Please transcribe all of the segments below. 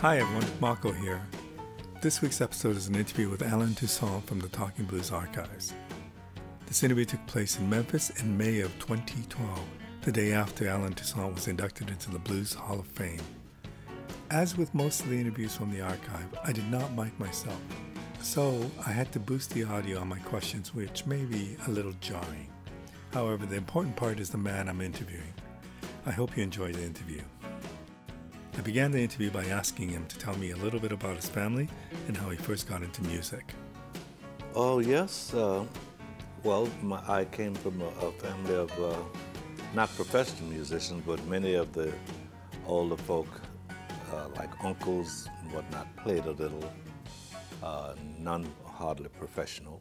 Hi everyone, Marco here. This week's episode is an interview with Allen Toussaint from the Talking Blues Archives. This interview took place in Memphis in May of 2012, the day after Allen Toussaint was inducted into the Blues Hall of Fame. As with most of the interviews from the archive, I did not mic myself, so I had to boost the audio on my questions, which may be a little jarring. However, the important part is the man I'm interviewing. I hope you enjoy the interview. I began the interview by asking him to tell me a little bit about his family and how he first got into music. Oh, yes. Uh, well, my, I came from a, a family of uh, not professional musicians, but many of the older folk, uh, like uncles and whatnot, played a little, uh, none hardly professional.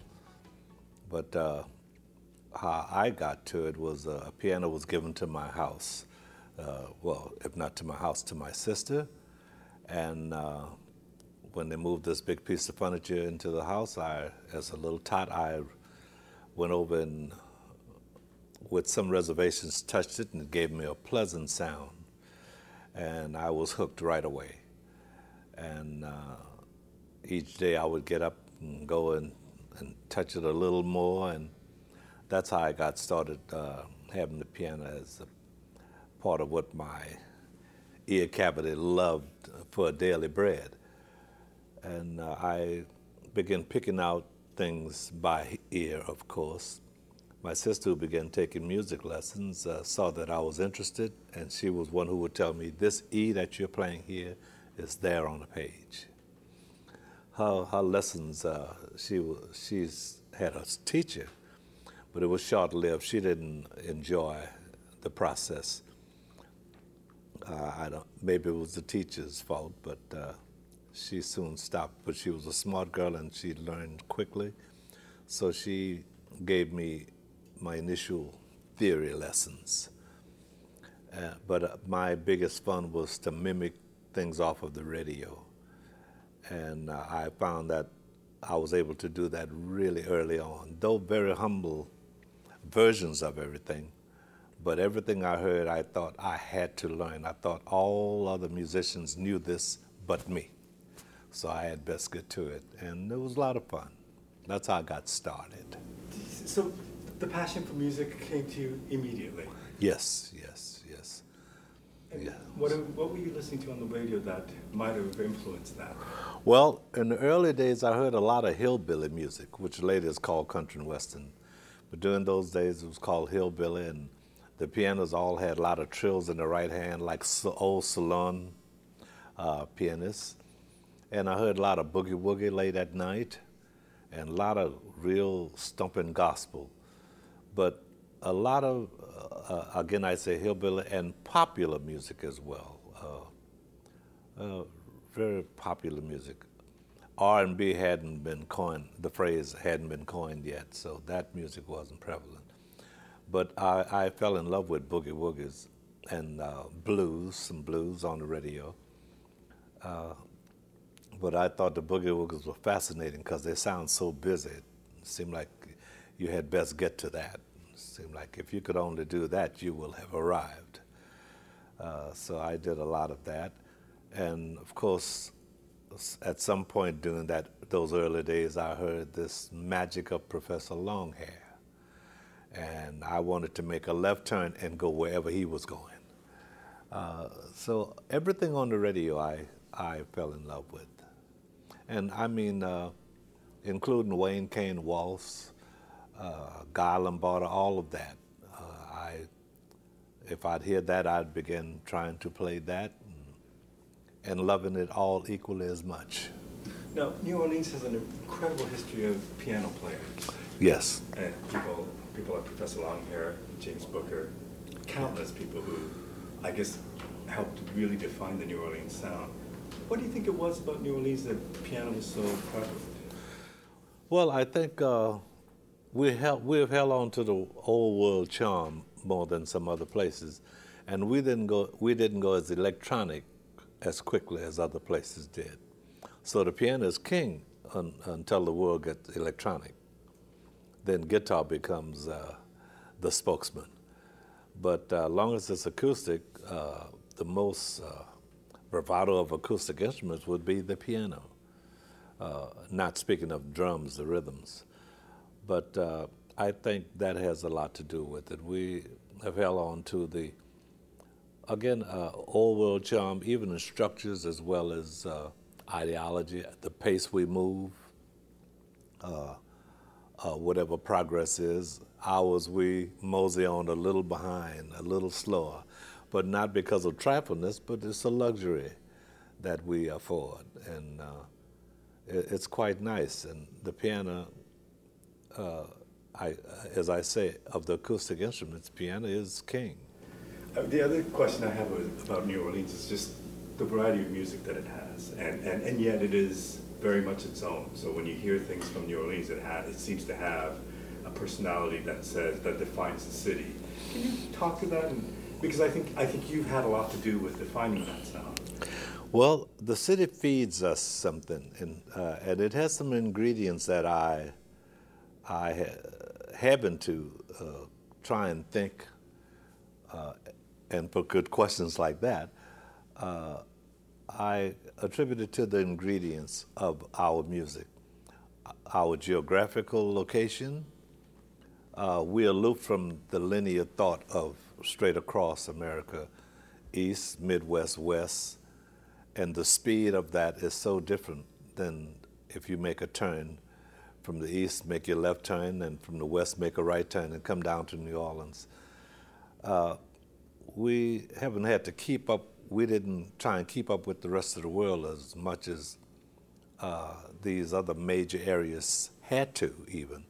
But uh, how I got to it was uh, a piano was given to my house uh, well, if not to my house, to my sister. And uh, when they moved this big piece of furniture into the house, I, as a little tot, I went over and, with some reservations, touched it, and it gave me a pleasant sound. And I was hooked right away. And uh, each day I would get up and go and, and touch it a little more, and that's how I got started uh, having the piano as a part of what my ear cavity loved for daily bread. And uh, I began picking out things by ear, of course. My sister, who began taking music lessons, uh, saw that I was interested, and she was one who would tell me, This E that you're playing here is there on the page. Her, her lessons, uh, she, she's had a teacher, but it was short lived. She didn't enjoy the process. Uh, I don't. Maybe it was the teacher's fault, but uh, she soon stopped. But she was a smart girl and she learned quickly, so she gave me my initial theory lessons. Uh, but uh, my biggest fun was to mimic things off of the radio, and uh, I found that I was able to do that really early on, though very humble versions of everything but everything I heard, I thought I had to learn. I thought all other musicians knew this but me. So I had best get to it. And it was a lot of fun. That's how I got started. So the passion for music came to you immediately? Yes, yes, yes. yeah. What, what were you listening to on the radio that might have influenced that? Well, in the early days, I heard a lot of hillbilly music, which later is called country and western. But during those days, it was called hillbilly, and the pianos all had a lot of trills in the right hand, like old salon uh, pianists. And I heard a lot of boogie woogie late at night and a lot of real stumping gospel. But a lot of, uh, uh again, I say hillbilly and popular music as well. Uh, uh very popular music. R&B hadn't been coined, the phrase hadn't been coined yet, so that music wasn't prevalent. But I, I fell in love with boogie woogies and uh, blues, some blues on the radio. Uh, but I thought the boogie woogies were fascinating because they sound so busy. It seemed like you had best get to that. It seemed like if you could only do that, you will have arrived. Uh, so I did a lot of that. And of course, at some point during that those early days, I heard this magic of Professor Longhair and I wanted to make a left turn and go wherever he was going. Uh, so everything on the radio I, I fell in love with. And I mean, uh, including Wayne King Waltz, uh, Guy Lombardo, all of that. Uh, I, if I'd hear that, I'd begin trying to play that and, and loving it all equally as much. Now, New Orleans has an incredible history of piano players. Yes. And people people like Professor Longhair, James Booker, countless people who, I guess, helped really define the New Orleans sound. What do you think it was about New Orleans that piano was so prevalent? Well, I think uh, we held, we've held on to the old world charm more than some other places, and we didn't go we didn't go as electronic as quickly as other places did. So the piano is king un, until the world gets electronic then guitar becomes uh, the spokesman. But uh, long as it's acoustic, uh, the most uh, bravado of acoustic instruments would be the piano. Uh, not speaking of drums, the rhythms. But uh, I think that has a lot to do with it. We have held on to the, again, old world charm, even in structures as well as ideology, the pace we move, uh, uh, whatever progress is. Ours, we mosey on a little behind, a little slower, but not because of trifleness, but it's a luxury that we afford. And uh, it, it's quite nice. And the piano, uh, I, as I say, of the acoustic instruments, piano is king. Uh, the other question I have about New Orleans is just the variety of music that it has, and, and, and yet it is very much its own. So when you hear things from New Orleans, it, ha- it seems to have a personality that says that defines the city. Can you talk to that? And, because I think I think you've had a lot to do with defining that sound. Well, the city feeds us something, and uh, and it has some ingredients that I I ha- happen to uh, try and think uh, and put good questions like that. I attribute it to the ingredients of our music, our geographical location. Uh, we aloof from the linear thought of straight across America, east, midwest, west, and the speed of that is so different than if you make a turn from the east, make your left turn, and from the west, make a right turn and come down to New Orleans. Uh, we haven't had to keep up, we didn't try and keep up with the rest of the world as much as uh, these other major areas had to, even.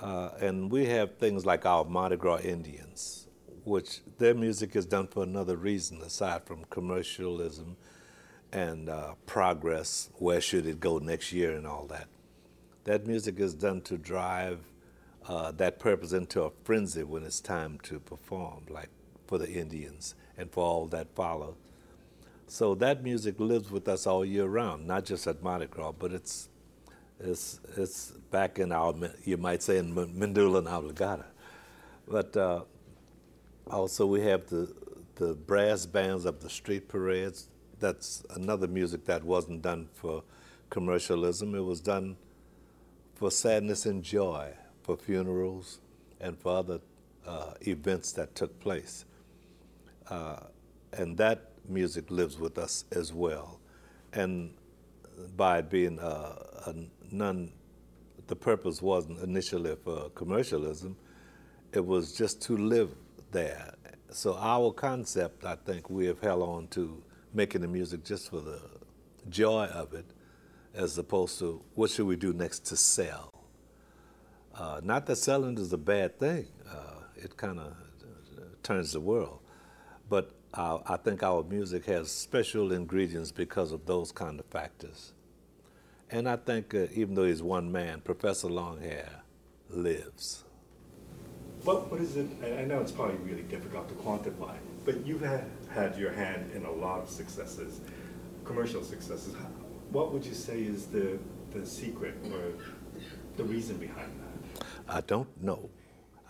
Uh, and we have things like our Mardi Gras Indians, which their music is done for another reason aside from commercialism and uh, progress. Where should it go next year and all that? That music is done to drive uh, that purpose into a frenzy when it's time to perform, like for the Indians and for all that follow. So that music lives with us all year round, not just at Mardi Gras, but it's it's it's back in our you might say in Medulla and Oblongata. But uh, also we have the the brass bands of the street parades. That's another music that wasn't done for commercialism. It was done for sadness and joy, for funerals, and for other uh, events that took place. Uh, and that music lives with us as well. And by being uh, a non, the purpose wasn't initially for commercialism, it was just to live there. So our concept, I think, we have held on to making the music just for the joy of it, as opposed to what should we do next to sell. Uh, not that selling is a bad thing. Uh, it kind of turns the world. But uh, I think our music has special ingredients because of those kind of factors. And I think uh, even though he's one man, Professor Longhair lives. What, what is it? I know it's probably really difficult to quantify, but you've had, had your hand in a lot of successes, commercial successes. What would you say is the, the secret or the reason behind that? I don't know.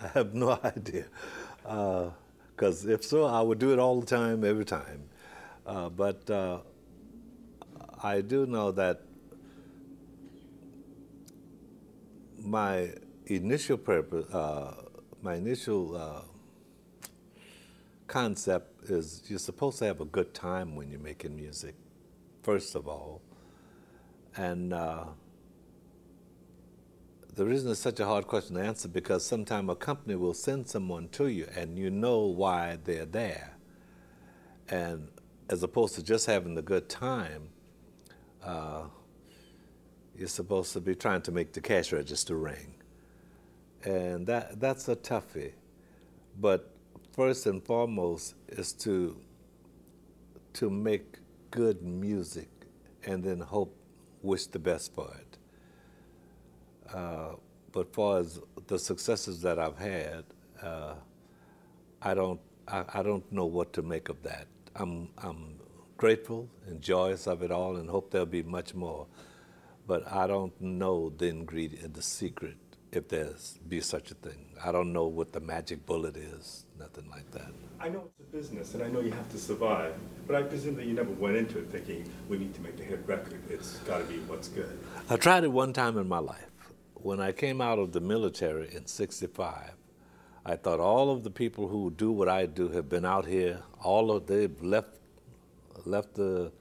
I have no idea. Because if so, I would do it all the time, every time. Uh, but uh, I do know that my initial purpose, uh, my initial uh, concept is you're supposed to have a good time when you're making music, first of all. And uh, the reason it's such a hard question to answer because sometimes a company will send someone to you and you know why they're there. And as opposed to just having a good time, uh, you're supposed to be trying to make the cash register ring. And that, that's a toughie. But first and foremost is to, to make good music and then hope, wish the best for it. Uh, but far as the successes that I've had, uh, I don't I, I, don't know what to make of that. I'm I'm grateful and joyous of it all, and hope there'll be much more. But I don't know the ingredient, the secret if there's be such a thing. I don't know what the magic bullet is, nothing like that. I know it's a business and I know you have to survive, but I presume that you never went into it thinking we need to make a hit record. It's got to be what's good. I tried it one time in my life. When I came out of the military in 65, I thought all of the people who do what I do have been out here, all of they've left left the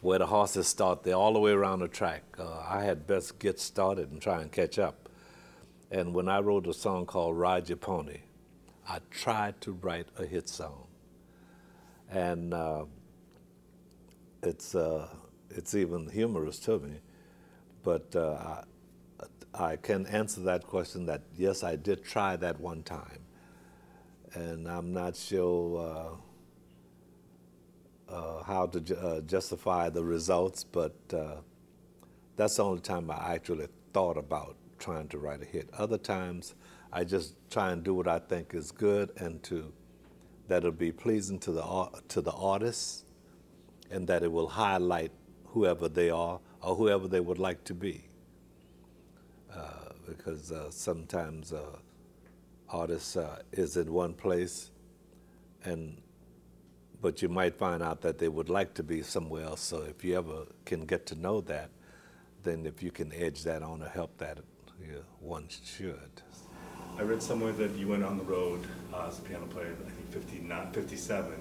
where the horses start, they're all the way around the track. Uh, I had best get started and try and catch up. And when I wrote a song called Ride Your Pony, I tried to write a hit song. And uh, it's, uh, it's even humorous to me. But uh, I, I can answer that question that yes, I did try that one time. And I'm not sure uh, uh, how to ju- uh, justify the results, but uh, that's the only time I actually thought about trying to write a hit. Other times, I just try and do what I think is good and to that'll be pleasing to the to the artists, and that it will highlight whoever they are or whoever they would like to be. Because uh, sometimes uh, artists uh, is in one place, and but you might find out that they would like to be somewhere else. So if you ever can get to know that, then if you can edge that on or help that, yeah, one should. I read somewhere that you went on the road uh, as a piano player, I think 59, 57,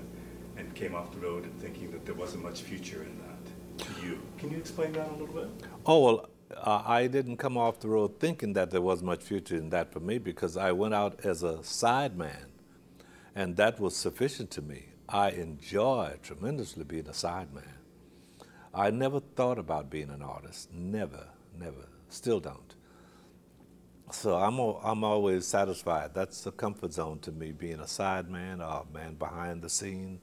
and came off the road thinking that there wasn't much future in that to you. Can you explain that a little bit? Oh, well, uh, I didn't come off the road thinking that there was much future in that for me because I went out as a sideman, and that was sufficient to me. I enjoy tremendously being a sideman. I never thought about being an artist. Never, never. Still don't. So I'm, I'm always satisfied. That's the comfort zone to me, being a sideman or a man behind the scene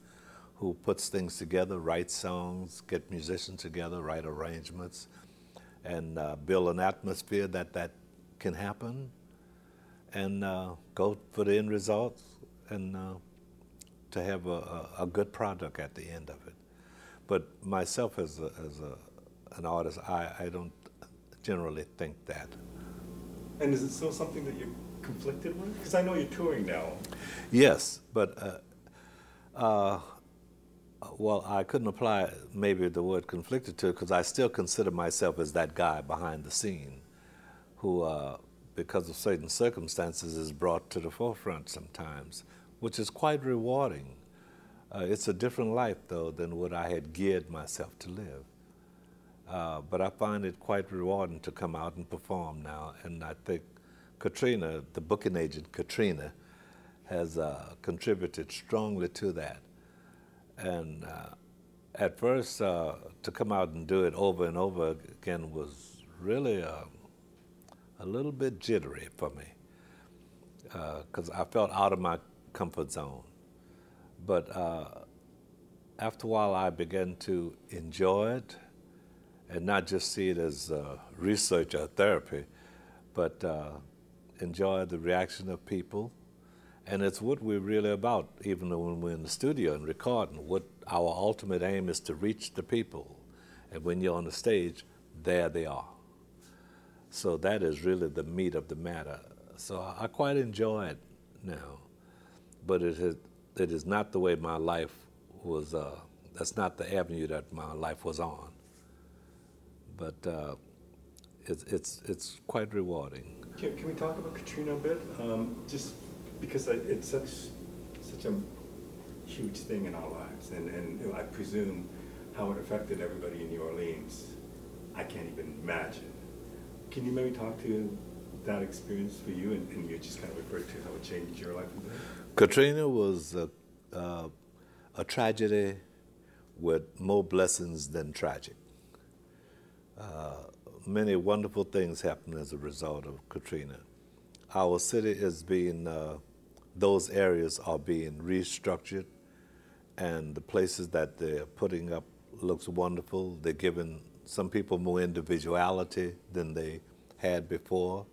who puts things together, writes songs, get musicians together, write arrangements, and uh, build an atmosphere that that can happen, and uh, go for the end results, and uh, to have a, a, a good product at the end of it. But myself as, a, as a, an artist, I, I don't generally think that. And is it still something that you're conflicted with? Because I know you're touring now. Yes, but uh, uh, well, I couldn't apply maybe the word conflicted to it because I still consider myself as that guy behind the scene who, uh, because of certain circumstances, is brought to the forefront sometimes, which is quite rewarding. Uh, it's a different life, though, than what I had geared myself to live. Uh, but I find it quite rewarding to come out and perform now. And I think Katrina, the booking agent Katrina, has uh, contributed strongly to that. And uh, at first, uh, to come out and do it over and over again was really uh, a little bit jittery for me because I felt out of my comfort zone. But uh, after a while, I began to enjoy it and not just see it as uh, research or therapy, but uh, enjoy the reaction of people. And it's what we're really about, even when we're in the studio and recording. What our ultimate aim is to reach the people. And when you're on the stage, there they are. So that is really the meat of the matter. So I quite enjoy it now. But it is, it is not the way my life was, uh, that's not the avenue that my life was on but uh, it's, it's, it's quite rewarding. Can, can we talk about Katrina a bit? Um, just because it's such such a huge thing in our lives, and, and I presume how it affected everybody in New Orleans. I can't even imagine. Can you maybe talk to that experience for you, and, and you just kind of referred to how it changed your life? Katrina was a, uh, a tragedy with more blessings than tragic. Uh, many wonderful things happened as a result of Katrina. Our city is being, uh, those areas are being restructured, and the places that they're putting up looks wonderful. They're giving some people more individuality than they had before,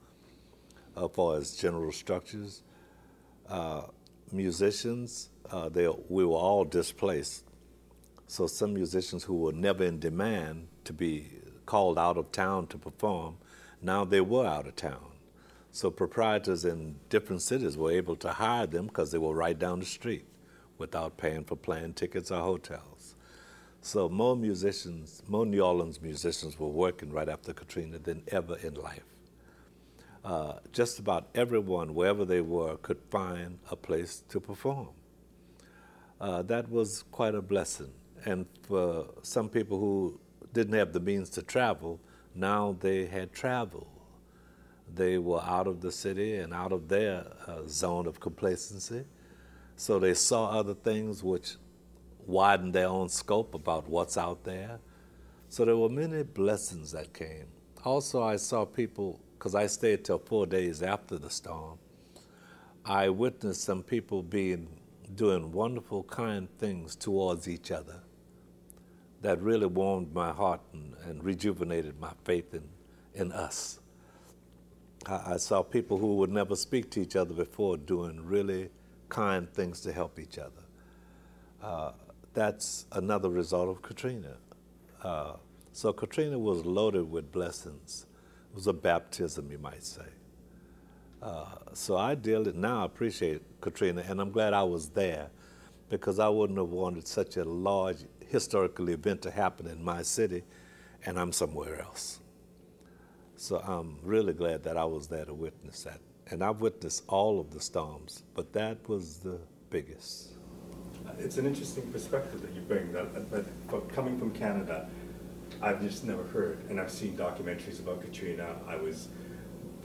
as far as general structures. Uh, musicians, uh, they, we were all displaced. So some musicians who were never in demand to be called out of town to perform, now they were out of town. So proprietors in different cities were able to hire them because they were right down the street without paying for plane tickets or hotels. So more musicians, more New Orleans musicians were working right after Katrina than ever in life. Uh, just about everyone, wherever they were, could find a place to perform. Uh, that was quite a blessing. And for some people who didn't have the means to travel, now they had travel. They were out of the city and out of their uh, zone of complacency. So they saw other things which widened their own scope about what's out there. So there were many blessings that came. Also, I saw people, because I stayed till four days after the storm, I witnessed some people being doing wonderful, kind things towards each other that really warmed my heart and, and rejuvenated my faith in, in us. I, I saw people who would never speak to each other before doing really kind things to help each other. Uh, that's another result of Katrina. Uh, so Katrina was loaded with blessings. It was a baptism, you might say. Uh, so I deal it now. I appreciate Katrina, and I'm glad I was there because I wouldn't have wanted such a large historical event to happen in my city, and I'm somewhere else. So I'm really glad that I was there to witness that. And I've witnessed all of the storms, but that was the biggest it's an interesting perspective that you bring. That, that, but coming from Canada, I've just never heard, and I've seen documentaries about Katrina. I was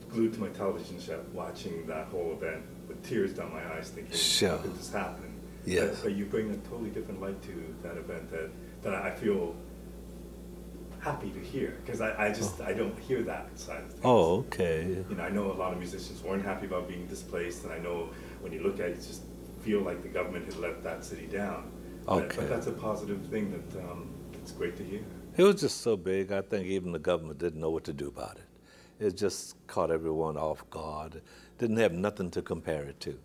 glued to my television set watching that whole event with tears down my eyes, thinking, sure. "How could this happen?" Yes. But, but you bring a totally different light to that event that that I feel happy to hear because I, I just oh. I don't hear that side of things. Oh, okay. You know, I know a lot of musicians weren't happy about being displaced, and I know when you look at it, it's just feel like the government had let that city down. Okay. But, but that's a positive thing that um, it's great to hear. It was just so big, I think even the government didn't know what to do about it. It just caught everyone off guard. Didn't have nothing to compare it to.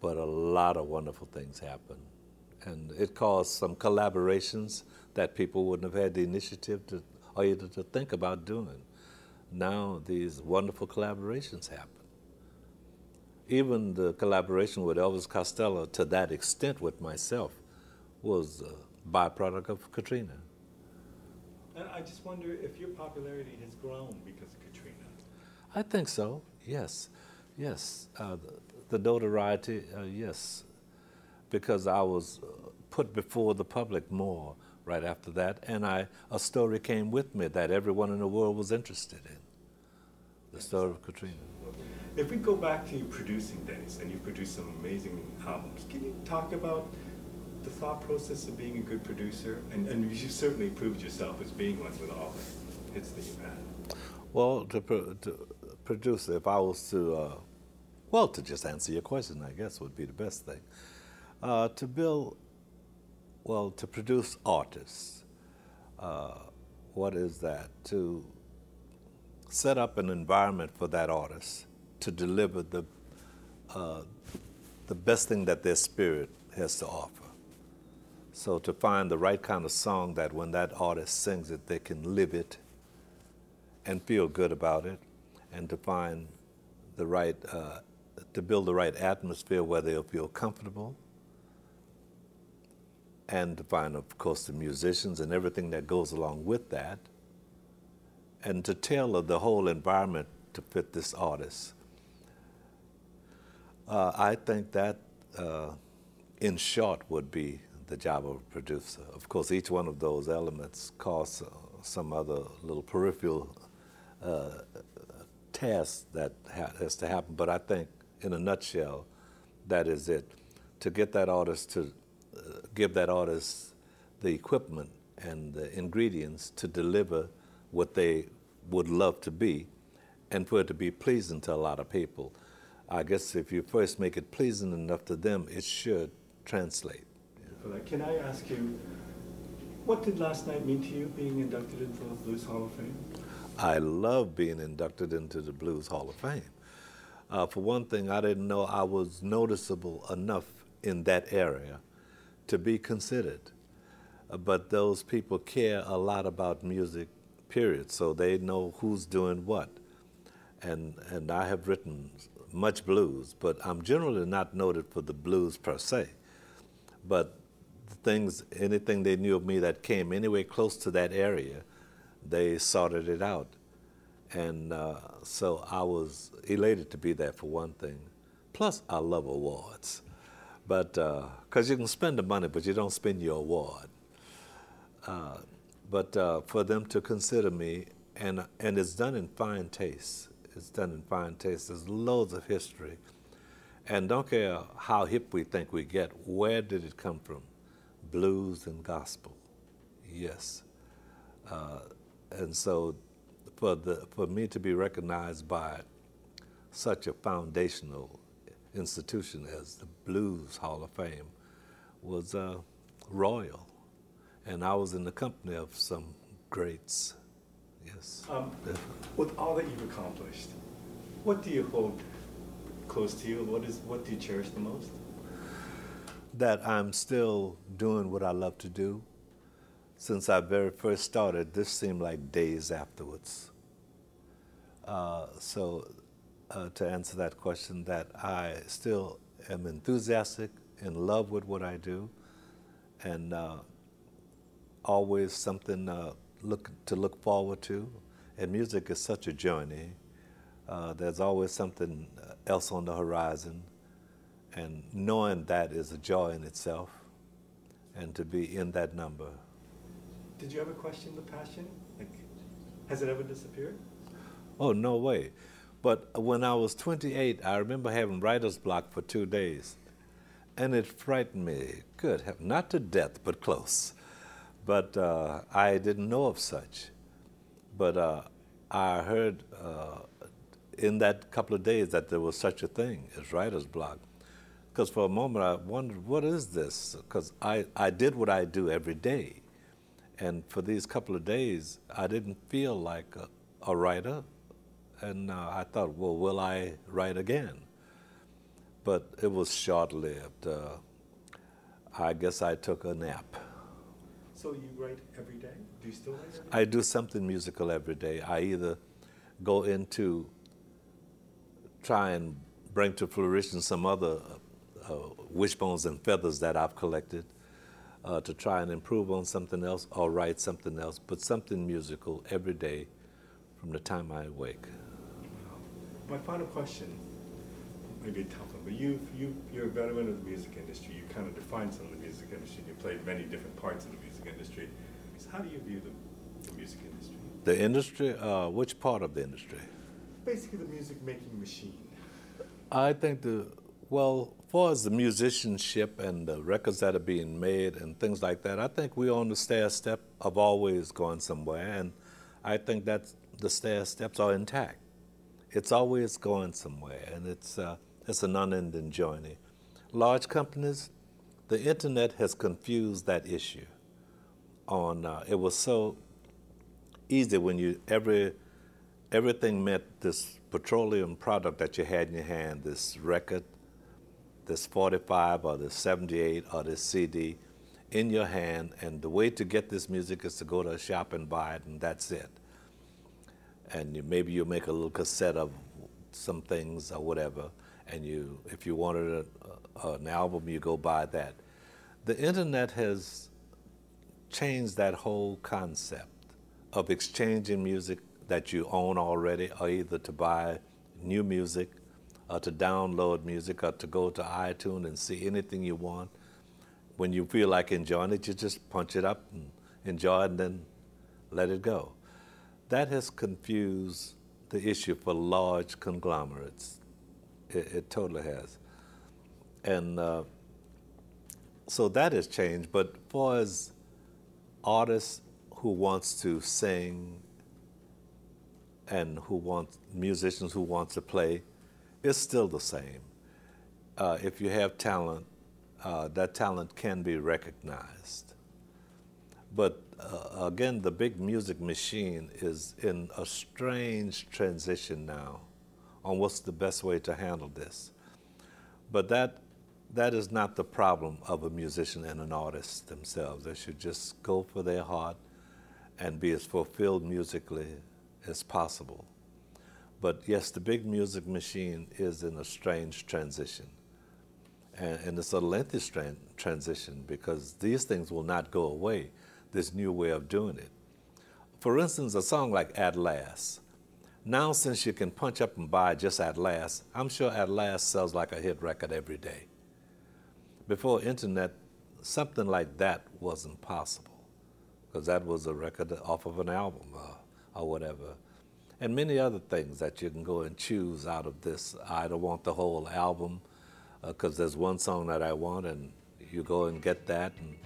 But a lot of wonderful things happened. And it caused some collaborations that people wouldn't have had the initiative to or either to think about doing. Now these wonderful collaborations happen even the collaboration with Elvis Costello to that extent with myself was a byproduct of Katrina. And I just wonder if your popularity has grown because of Katrina. I think so, yes. Yes. Uh, the, the, notoriety, uh, yes. Because I was uh, put before the public more right after that, and I, a story came with me that everyone in the world was interested in the story of Katrina. If we go back to your producing days, and you produced some amazing albums, can you talk about the thought process of being a good producer? And, and you certainly proved yourself as being one with all the hits that you've had. Well, to, pro- to produce, if I was to, uh, well, to just answer your question, I guess would be the best thing. Uh, to build, well, to produce artists, uh, what is that? To set up an environment for that artist to deliver the, uh, the best thing that their spirit has to offer. So to find the right kind of song that when that artist sings it, they can live it and feel good about it, and to find the right, uh, to build the right atmosphere where they'll feel comfortable, and to find, of course, the musicians and everything that goes along with that, and to tailor the whole environment to fit this artist. Uh, I think that, uh, in short, would be the job of a producer. Of course, each one of those elements costs uh, some other little peripheral uh, task that ha- has to happen. But I think, in a nutshell, that is it. To get that artist to give that artist the equipment and the ingredients to deliver what they would love to be, and for it to be pleasing to a lot of people. I guess if you first make it pleasing enough to them, it should translate. Can I ask you, what did last night mean to you, being inducted into the Blues Hall of Fame? I love being inducted into the Blues Hall of Fame. Uh, for one thing, I didn't know I was noticeable enough in that area to be considered. Uh, but those people care a lot about music, period, so they know who's doing what. and and I have written much blues, but I'm generally not noted for the blues per se. But things, anything they knew of me that came anywhere close to that area, they sorted it out. And uh, so I was elated to be there for one thing. Plus, I love awards. But, because uh, you can spend the money, but you don't spend your award. Uh, but uh, for them to consider me, and, and it's done in fine taste. It's done in fine taste. There's loads of history. And don't care how hip we think we get, where did it come from? Blues and gospel. Yes. Uh, and so for, the, for me to be recognized by such a foundational institution as the Blues Hall of Fame was uh, royal. And I was in the company of some greats. Yes. Um, with all that you've accomplished, what do you hold close to you? What is what do you cherish the most? That I'm still doing what I love to do. Since I very first started, this seemed like days afterwards. Uh, so, uh, to answer that question, that I still am enthusiastic, in love with what I do, and uh, always something uh, look to look forward to. And music is such a journey. Uh, there's always something else on the horizon, and knowing that is a joy in itself, and to be in that number. Did you ever question the passion? Like, has it ever disappeared? Oh, no way. But when I was 28, I remember having writer's block for two days. And it frightened me. Good, not to death, but close but uh, I didn't know of such. But uh, I heard uh, in that couple of days that there was such a thing as writer's block. Because for a moment I wondered, what is this? Because I, I did what I do every day. And for these couple of days, I didn't feel like a, a writer. And uh, I thought, well, will I write again? But it was short lived. Uh, I guess I took a nap. So you write every day? Do you still write I do something musical every day. I either go into try and bring to fruition some other uh, wishbones and feathers that I've collected uh, to try and improve on something else or write something else, but something musical every day from the time I wake. My final question maybe a tough one, but you, you, you're a veteran of the music industry. You kind of defined some of the music industry. You played many different parts of the music industry. So how do you view the, the music industry? The industry? Uh, which part of the industry? Basically, the music making machine. I think the, well, as far as the musicianship and the records that are being made and things like that, I think we're on the stair step of always going somewhere. And I think that the stair steps are intact. It's always going somewhere. And it's, uh, it's an unending journey. Large companies, the internet has confused that issue. On uh, it was so easy when you every everything meant this petroleum product that you had in your hand, this record, this 45 or this 78 or this CD in your hand, and the way to get this music is to go to a shop and buy it, and that's it. And you, maybe you make a little cassette of some things or whatever, and you, if you wanted a, a, an album, you go buy that. The internet has changed that whole concept of exchanging music that you own already, or either to buy new music, or to download music, or to go to iTunes and see anything you want. When you feel like enjoying it, you just punch it up and enjoy it and then let it go. That has confused the issue for large conglomerates. It, it totally has. And uh, so that has changed. But for as artists who wants to sing and who want musicians who want to play, it's still the same. Uh, if you have talent, uh, that talent can be recognized. But uh, again, the big music machine is in a strange transition now on what's the best way to handle this. But that that is not the problem of a musician and an artist themselves. They should just go for their heart and be as fulfilled musically as possible. But yes, the big music machine is in a strange transition. And, and it's a lengthy transition because these things will not go away, this new way of doing it. For instance, a song like At Last. Now, since you can punch up and buy just At Last, I'm sure At Last sells like a hit record every day. Before internet, something like that wasn't possible because that was a record off of an album uh, or whatever. And many other things that you can go and choose out of this. I don't want the whole album because uh, there's one song that I want, and you go and get that, and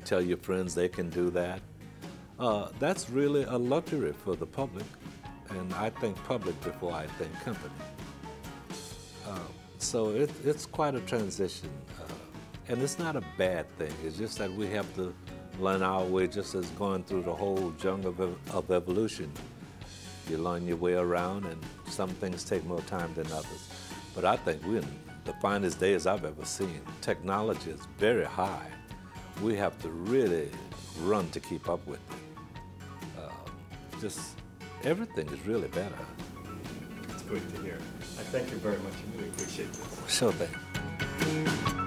tell your friends they can do that. Uh, that's really a luxury for the public, and I think public before I think company. Uh, so it, it's quite a transition, uh, and it's not a bad thing. It's just that we have to learn our way, just as going through the whole jungle of, of evolution. You learn your way around, and some things take more time than others. But I think we're in the finest days I've ever seen. Technology is very high. We have to really run to keep up with it. Uh, just everything is really better. It's great to hear. I thank you very much. I really appreciate this. Sure thing.